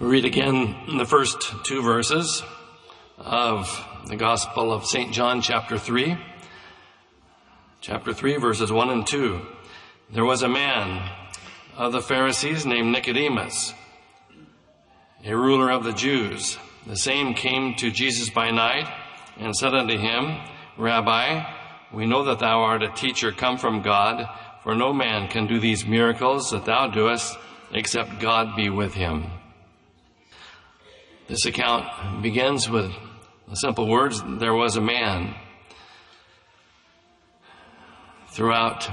Read again the first two verses of the Gospel of St. John, chapter 3. Chapter 3, verses 1 and 2. There was a man of the Pharisees named Nicodemus, a ruler of the Jews. The same came to Jesus by night and said unto him, Rabbi, we know that thou art a teacher come from God, for no man can do these miracles that thou doest except God be with him. This account begins with the simple words, there was a man. Throughout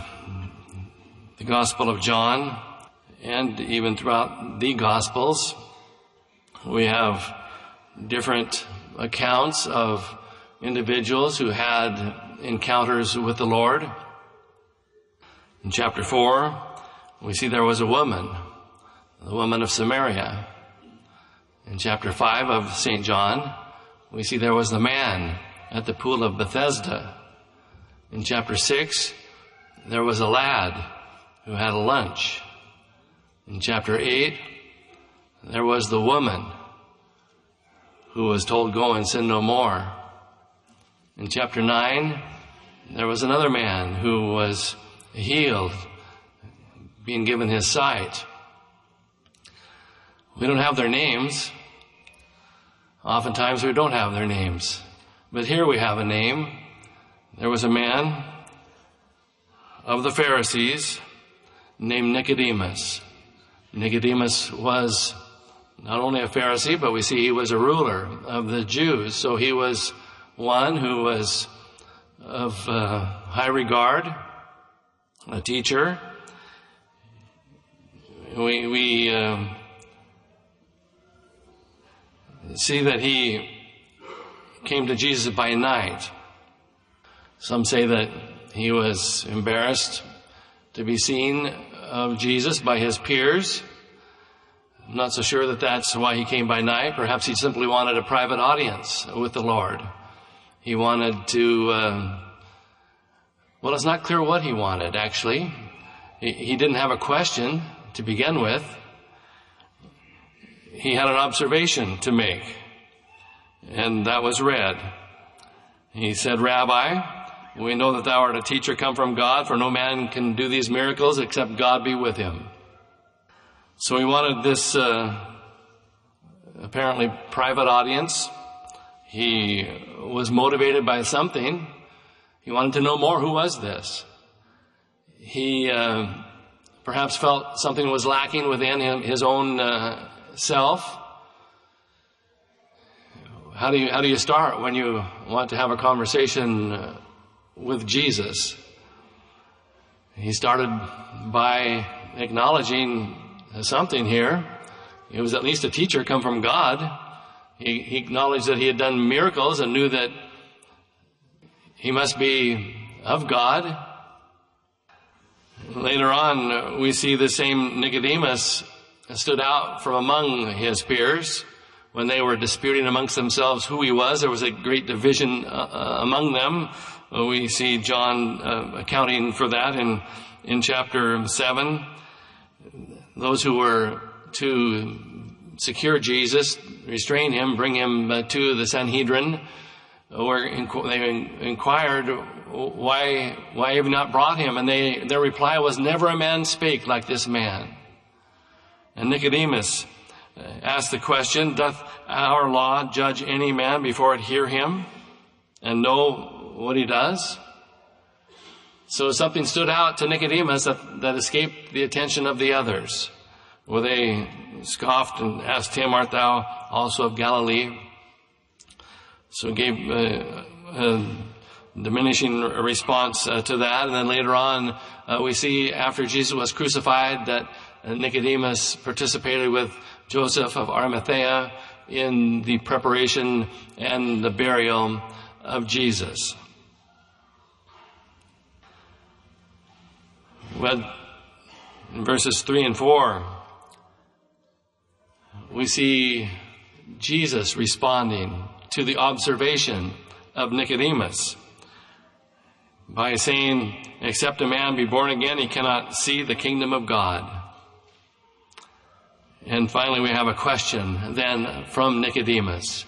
the Gospel of John and even throughout the Gospels, we have different accounts of individuals who had encounters with the Lord. In chapter 4, we see there was a woman, the woman of Samaria. In chapter 5 of St. John, we see there was the man at the pool of Bethesda. In chapter 6, there was a lad who had a lunch. In chapter 8, there was the woman who was told, Go and sin no more. In chapter 9, there was another man who was healed, being given his sight. We don't have their names. Oftentimes we don't have their names. But here we have a name. There was a man of the Pharisees named Nicodemus. Nicodemus was not only a Pharisee, but we see he was a ruler of the Jews. So he was one who was of uh, high regard, a teacher. We, we uh, see that he came to Jesus by night. Some say that he was embarrassed to be seen of Jesus by his peers. I'm not so sure that that's why he came by night. Perhaps he simply wanted a private audience with the Lord. He wanted to, uh, well, it's not clear what he wanted, actually. He, he didn't have a question to begin with he had an observation to make, and that was read. He said, Rabbi, we know that thou art a teacher come from God, for no man can do these miracles except God be with him. So he wanted this uh, apparently private audience. He was motivated by something. He wanted to know more. Who was this? He uh, perhaps felt something was lacking within him, his own uh, self. How do you, how do you start when you want to have a conversation uh, with Jesus? He started by acknowledging something here. It was at least a teacher come from God. He, he acknowledged that he had done miracles and knew that he must be of God. Later on, we see the same Nicodemus stood out from among his peers when they were disputing amongst themselves who he was. There was a great division uh, uh among them. Uh, we see John uh, accounting for that in in chapter seven. Those who were to secure Jesus, restrain him, bring him uh, to the Sanhedrin, were they inquired why why have you not brought him, and they their reply was, "Never a man spake like this man." And Nicodemus uh, asked the question, Doth our law judge any man before it hear him and know what he does? So something stood out to Nicodemus that, that escaped the attention of the others. Where they scoffed and asked him, Art thou also of Galilee? So gave uh, a diminishing response uh, to that. And then later on, uh, we see after Jesus was crucified that Nicodemus participated with Joseph of Arimathea in the preparation and the burial of Jesus. Well, in verses 3 and 4, we see Jesus responding to the observation of Nicodemus by saying, Except a man be born again, he cannot see the kingdom of God. And finally, we have a question then from Nicodemus.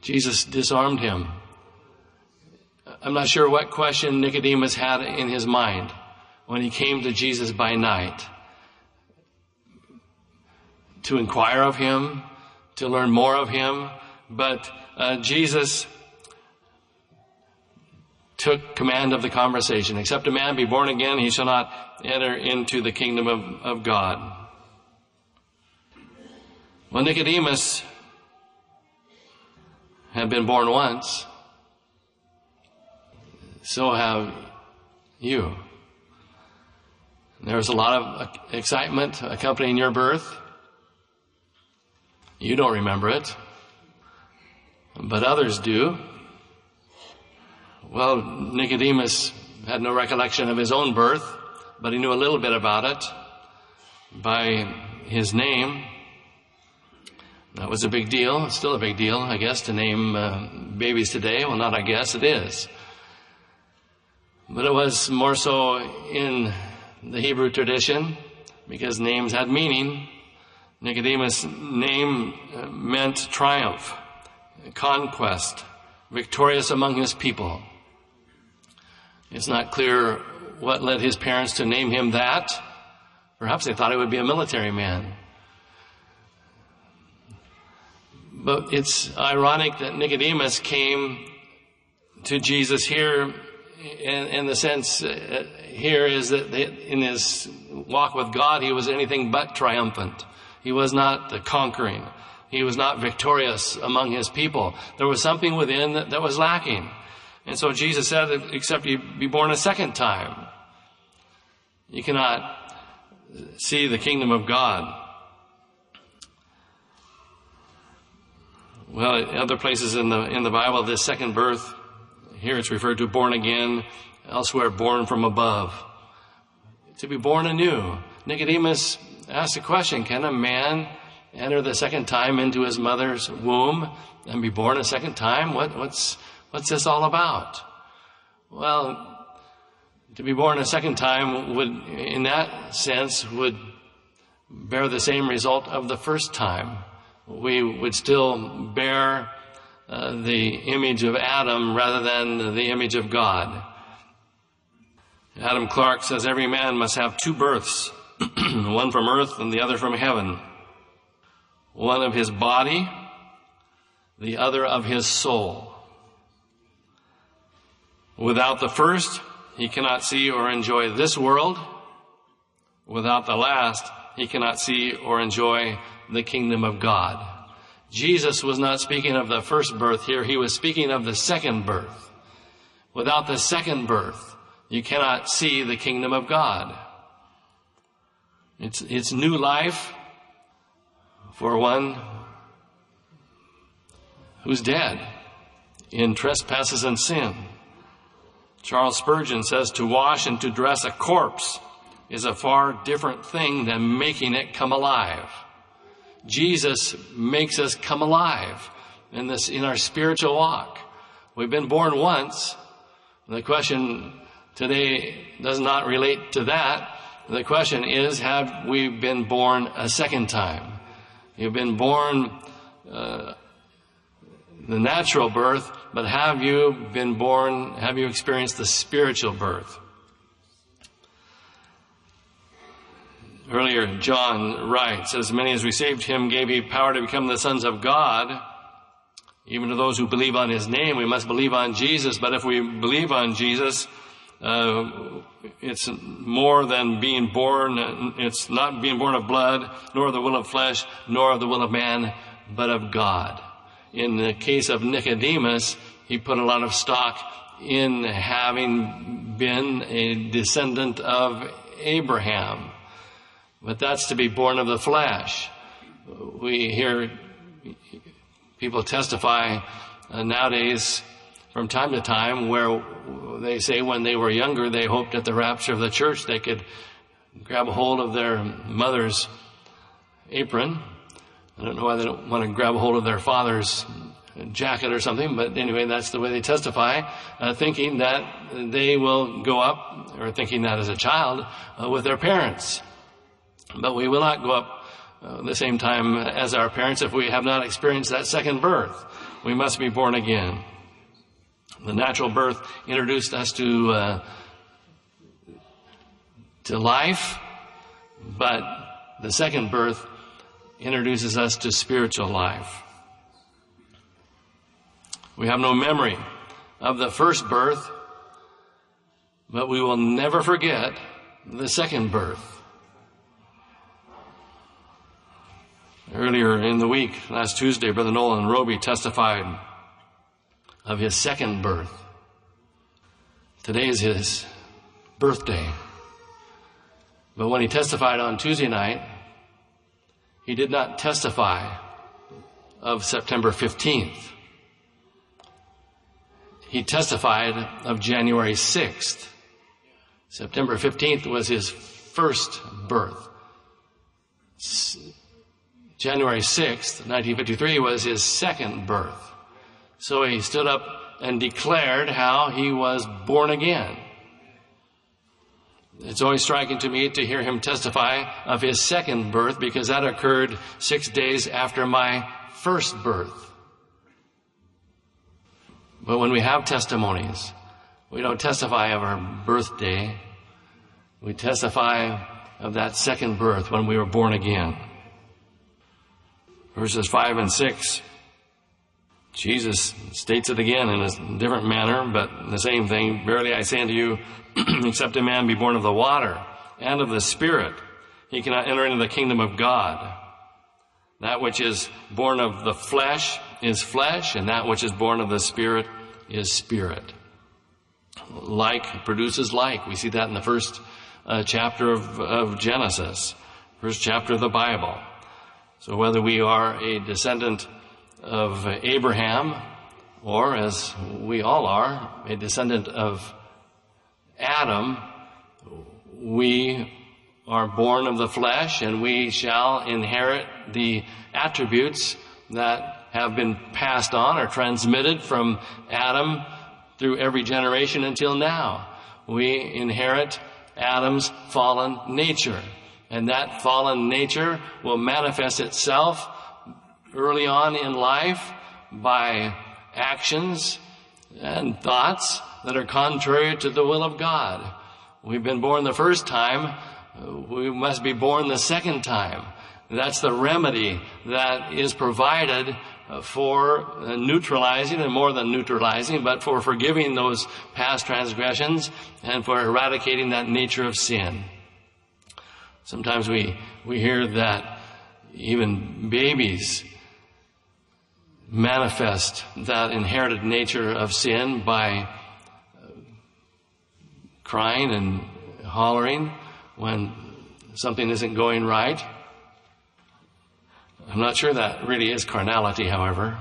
Jesus disarmed him. I'm not sure what question Nicodemus had in his mind when he came to Jesus by night to inquire of him, to learn more of him, but uh, Jesus took command of the conversation. Except a man be born again, he shall not enter into the kingdom of, of God. Well, Nicodemus had been born once. So have you. There was a lot of excitement accompanying your birth. You don't remember it, but others do. Well, Nicodemus had no recollection of his own birth, but he knew a little bit about it by his name. That was a big deal. It's still a big deal, I guess, to name uh, babies today. Well, not I guess, it is. But it was more so in the Hebrew tradition because names had meaning. Nicodemus' name uh, meant triumph, conquest, victorious among his people. It's not clear what led his parents to name him that. Perhaps they thought he would be a military man. But it's ironic that Nicodemus came to Jesus here in, the sense uh, here is that in his walk with God, he was anything but triumphant. He was not conquering. He was not victorious among his people. There was something within that, that was lacking. And so Jesus said, except you be born a second time, you cannot see the kingdom of God. Well, other places in the, in the Bible, this second birth, here it's referred to born again, elsewhere born from above. To be born anew. Nicodemus asked a question, can a man enter the second time into his mother's womb and be born a second time? What, what's, What's this all about? Well, to be born a second time would, in that sense, would bear the same result of the first time. We would still bear uh, the image of Adam rather than the image of God. Adam Clarke says every man must have two births, one from earth and the other from heaven. One of his body, the other of his soul. Without the first, he cannot see or enjoy this world. Without the last, he cannot see or enjoy the kingdom of God. Jesus was not speaking of the first birth here, he was speaking of the second birth. Without the second birth, you cannot see the kingdom of God. It's, it's new life for one who's dead in trespasses and sin. Charles Spurgeon says to wash and to dress a corpse is a far different thing than making it come alive. Jesus makes us come alive in this, in our spiritual walk. We've been born once. The question today does not relate to that. The question is, have we been born a second time? You've been born uh, the natural birth, but have you been born, have you experienced the spiritual birth? Earlier, John writes, as many as received him gave he power to become the sons of God. Even to those who believe on his name, we must believe on Jesus, but if we believe on Jesus, uh, it's more than being born, it's not being born of blood, nor the will of flesh, nor of the will of man, but of God in the case of Nicodemus, he put a lot of stock in having been a descendant of Abraham. But that's to be born of the flesh. We hear people testify uh, nowadays from time to time where they say when they were younger they hoped at the rapture of the church they could grab a hold of their mother's apron I don't know why they don't want to grab a hold of their father's jacket or something, but anyway, that's the way they testify, uh, thinking that they will go up, or thinking that as a child, uh, with their parents. But we will not go up uh, the same time as our parents if we have not experienced that second birth. We must be born again. The natural birth introduced us to uh, to life, but the second birth introduces us to spiritual life. We have no memory of the first birth, but we will never forget the second birth. Earlier in the week, last Tuesday, Brother Nolan Roby testified of his second birth. Today is his birthday. But when he testified on Tuesday night, he did not testify of September 15th. He testified of January 6th. September 15th was his first birth. January 6th, 1953 was his second birth. So he stood up and declared how he was born again. It's always striking to me to hear him testify of his second birth because that occurred six days after my first birth. But when we have testimonies, we don't testify of our birthday. We testify of that second birth when we were born again. Verses 5 and 6. Jesus states it again in a different manner, but the same thing. Verily I say unto you, except a man be born of the water and of the Spirit, he cannot enter into the kingdom of God. That which is born of the flesh is flesh, and that which is born of the Spirit is spirit. Like produces like. We see that in the first uh, chapter of, of Genesis, first chapter of the Bible. So whether we are a descendant of Abraham, or as we all are, a descendant of Adam, we are born of the flesh and we shall inherit the attributes that have been passed on or transmitted from Adam through every generation until now. We inherit Adam's fallen nature. And that fallen nature will manifest itself early on in life by actions and thoughts that are contrary to the will of God. We've been born the first time, we must be born the second time. That's the remedy that is provided Uh, for uh, neutralizing and more than neutralizing, but for forgiving those past transgressions and for eradicating that nature of sin. Sometimes we, we hear that even babies manifest that inherited nature of sin by uh, crying and hollering when something isn't going right. I'm not sure that really is carnality, however.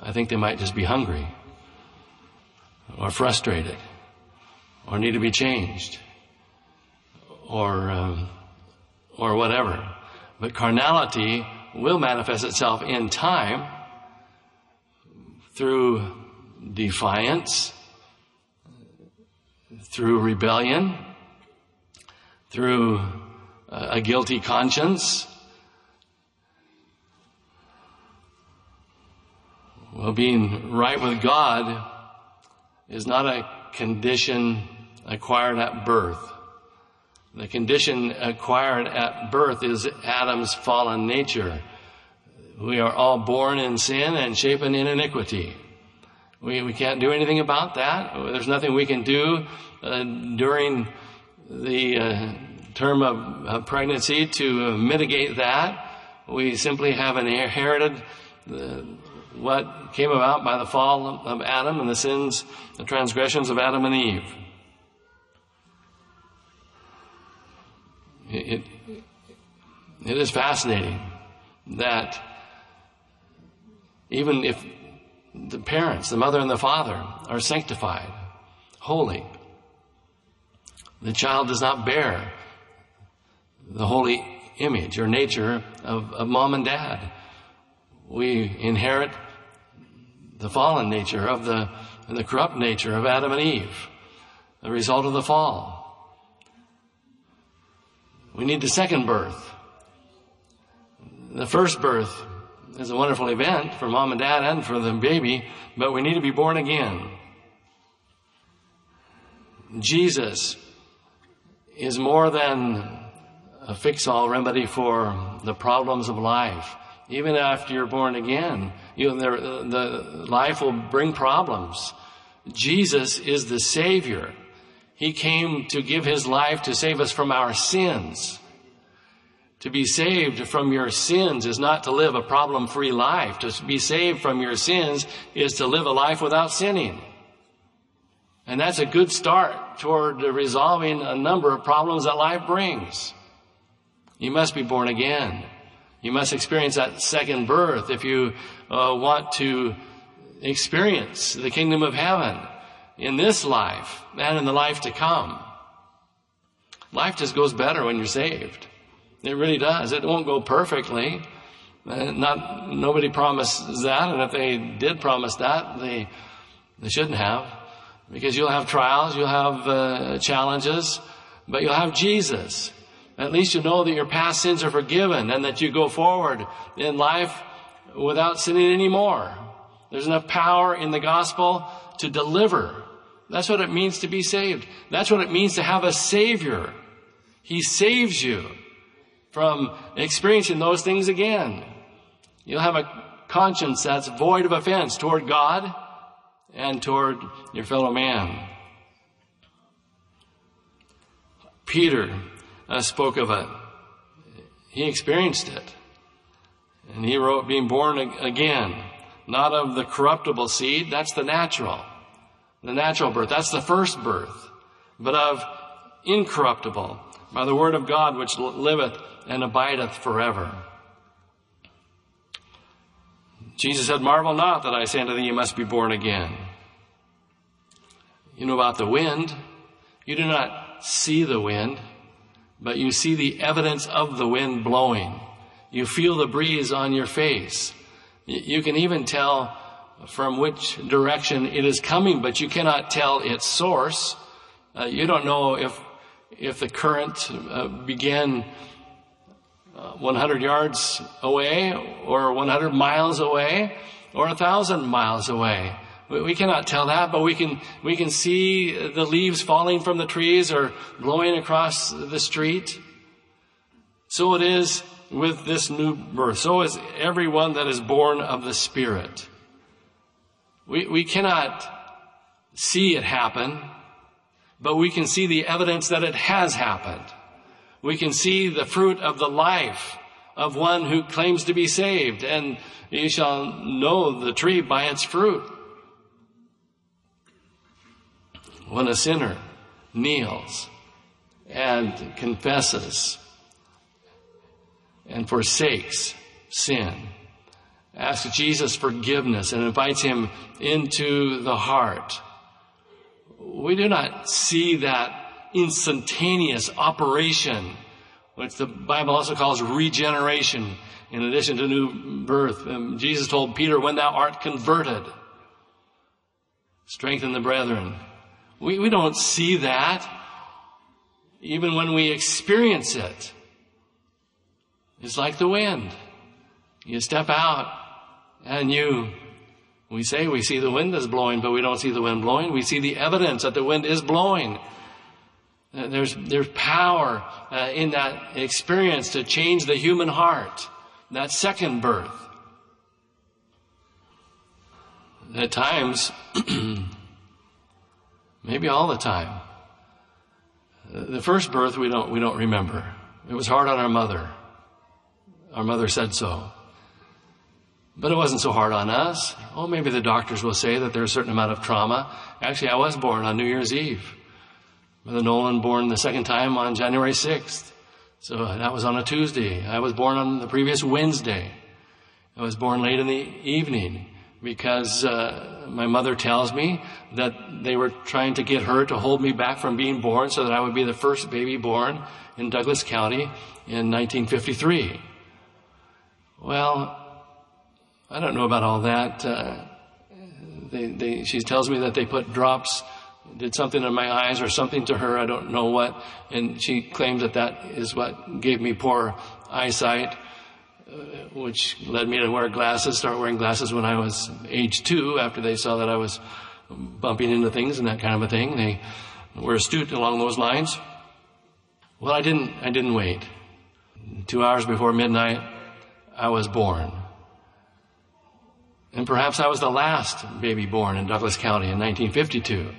I think they might just be hungry or frustrated or need to be changed or um, or whatever. But carnality will manifest itself in time through defiance, through rebellion, through a guilty conscience. Well, being right with God is not a condition acquired at birth. The condition acquired at birth is Adam's fallen nature. We are all born in sin and shapen in iniquity. We, we can't do anything about that. There's nothing we can do uh, during the uh, term of, of, pregnancy to uh, mitigate that. We simply have an inherited uh, what came about by the fall of Adam and the sins, the transgressions of Adam and Eve. It, it, it is fascinating that even if the parents, the mother and the father, are sanctified, holy, the child does not bear the holy image or nature of, of mom and dad. We inherit the fallen nature of the, the corrupt nature of Adam and Eve, the result of the fall. We need the second birth. The first birth is a wonderful event for mom and dad and for the baby, but we need to be born again. Jesus is more than a fix-all remedy for the problems of life. Even after you're born again, you know, the, the life will bring problems. Jesus is the Savior. He came to give His life to save us from our sins. To be saved from your sins is not to live a problem-free life. To be saved from your sins is to live a life without sinning. And that's a good start toward resolving a number of problems that life brings. You must be born again. You must experience that second birth if you uh, want to experience the kingdom of heaven in this life and in the life to come. Life just goes better when you're saved. It really does. It won't go perfectly. Uh, not nobody promises that, and if they did promise that, they they shouldn't have, because you'll have trials, you'll have uh, challenges, but you'll have Jesus. At least you know that your past sins are forgiven and that you go forward in life without sinning anymore. There's enough power in the gospel to deliver. That's what it means to be saved. That's what it means to have a savior. He saves you from experiencing those things again. You'll have a conscience that's void of offense toward God and toward your fellow man. Peter uh, spoke of it. He experienced it. And he wrote, being born again, not of the corruptible seed, that's the natural. The natural birth, that's the first birth, but of incorruptible, by the word of God which liveth and abideth forever. Jesus said, Marvel not that I say unto thee, you must be born again. You know about the wind. You do not see the wind but you see the evidence of the wind blowing. You feel the breeze on your face. You can even tell from which direction it is coming, but you cannot tell its source. Uh, you don't know if if the current uh, began uh, 100 yards away, or 100 miles away, or a thousand miles away. We cannot tell that, but we can, we can see the leaves falling from the trees or blowing across the street. So it is with this new birth. So is everyone that is born of the Spirit. We, we cannot see it happen, but we can see the evidence that it has happened. We can see the fruit of the life of one who claims to be saved, and you shall know the tree by its fruit. When a sinner kneels and confesses and forsakes sin, asks Jesus forgiveness and invites him into the heart, we do not see that instantaneous operation, which the Bible also calls regeneration, in addition to new birth. Um, Jesus told Peter, when thou art converted, strengthen the brethren. We, we don't see that even when we experience it. It's like the wind. You step out and you, we say we see the wind is blowing, but we don't see the wind blowing. We see the evidence that the wind is blowing. Uh, there's, there's power uh, in that experience to change the human heart. That second birth. At times, Maybe all the time. The first birth we don't, we don't remember. It was hard on our mother. Our mother said so. But it wasn't so hard on us. Oh, maybe the doctors will say that there's a certain amount of trauma. Actually, I was born on New Year's Eve. Brother Nolan born the second time on January 6th. So that was on a Tuesday. I was born on the previous Wednesday. I was born late in the evening because uh, my mother tells me that they were trying to get her to hold me back from being born so that I would be the first baby born in Douglas County in 1953. Well, I don't know about all that. Uh, they, they, she tells me that they put drops did something in my eyes or something to her, I don't know what, and she claims that that is what gave me poor eyesight, Uh, which led me to wear glasses, start wearing glasses when I was age two after they saw that I was bumping into things and that kind of a thing. They were astute along those lines. Well, I didn't, I didn't wait. Two hours before midnight, I was born. And perhaps I was the last baby born in Douglas County in 1952.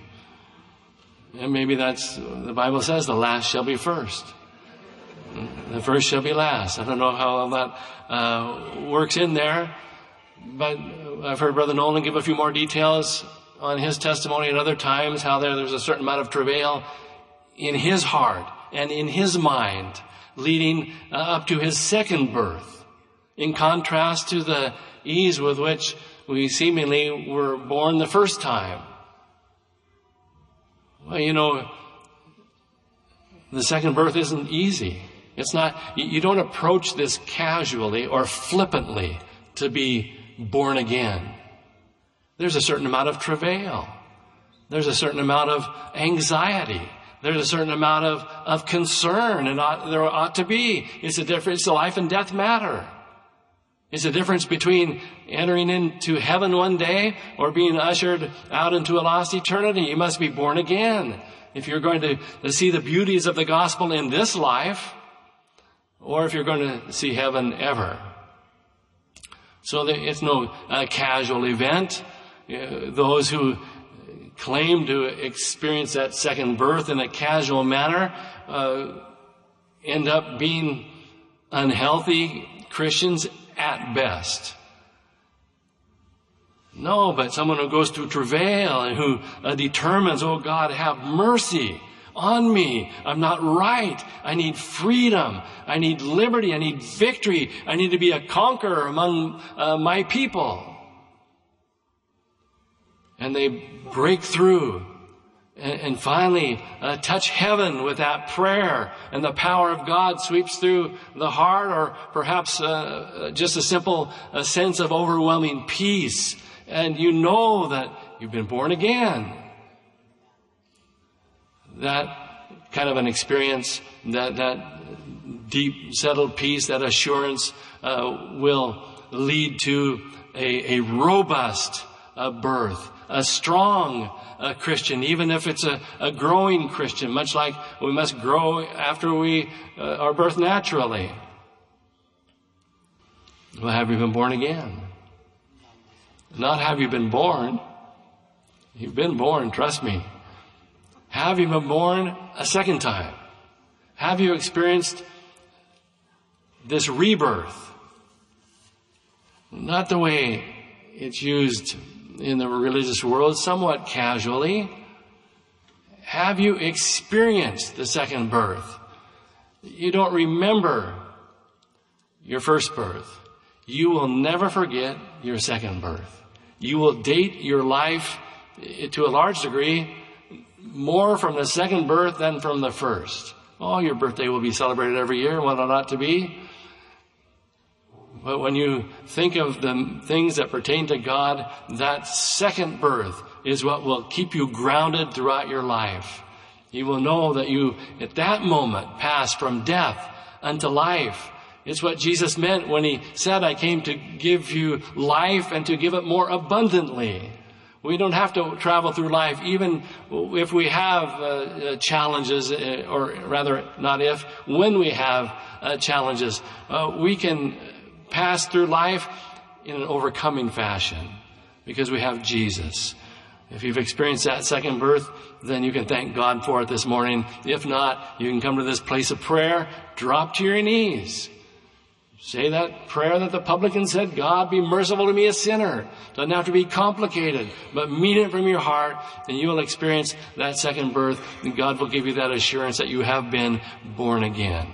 And maybe that's, the Bible says the last shall be first. The first shall be last. I don't know how that uh, works in there, but I've heard Brother Nolan give a few more details on his testimony at other times, how there, there's a certain amount of travail in his heart and in his mind leading uh, up to his second birth, in contrast to the ease with which we seemingly were born the first time. Well, you know, the second birth isn't easy. It's not, you don't approach this casually or flippantly to be born again. There's a certain amount of travail. There's a certain amount of anxiety. There's a certain amount of, of concern and ought, there ought to be. It's a difference. It's a life and death matter. It's a difference between entering into heaven one day or being ushered out into a lost eternity. You must be born again. If you're going to, to see the beauties of the gospel in this life, or if you're going to see heaven ever. So it's no uh, casual event. Uh, those who claim to experience that second birth in a casual manner uh, end up being unhealthy Christians at best. No, but someone who goes through travail and who uh, determines, oh God, have mercy on me. I'm not right. I need freedom. I need liberty. I need victory. I need to be a conqueror among uh, my people and they break through and, and finally uh, touch heaven with that prayer and the power of God sweeps through the heart or perhaps uh, just a simple a sense of overwhelming peace and you know that you've been born again. That kind of an experience, that, that deep settled peace, that assurance uh, will lead to a, a robust uh, birth a strong uh, Christian, even if it's a, a, growing Christian, much like we must grow after we uh, are birthed naturally. Well, have you been born again? Not have you been born. You've been born, trust me. Have you been born a second time? Have you experienced this rebirth? Not the way it's used in the religious world somewhat casually. Have you experienced the second birth? You don't remember your first birth. You will never forget your second birth. You will date your life to a large degree more from the second birth than from the first. Oh, your birthday will be celebrated every year, what it ought to be. But when you think of the things that pertain to God, that second birth is what will keep you grounded throughout your life. You will know that you, at that moment, pass from death unto life. It's what Jesus meant when he said, I came to give you life and to give it more abundantly. We don't have to travel through life, even if we have uh, uh challenges, uh, or rather, not if, when we have uh, challenges. Uh, we can pass through life in an overcoming fashion because we have Jesus. If you've experienced that second birth, then you can thank God for it this morning. If not, you can come to this place of prayer, drop to your knees. Say that prayer that the publican said, God be merciful to me a sinner. Doesn't have to be complicated, but mean it from your heart and you will experience that second birth and God will give you that assurance that you have been born again.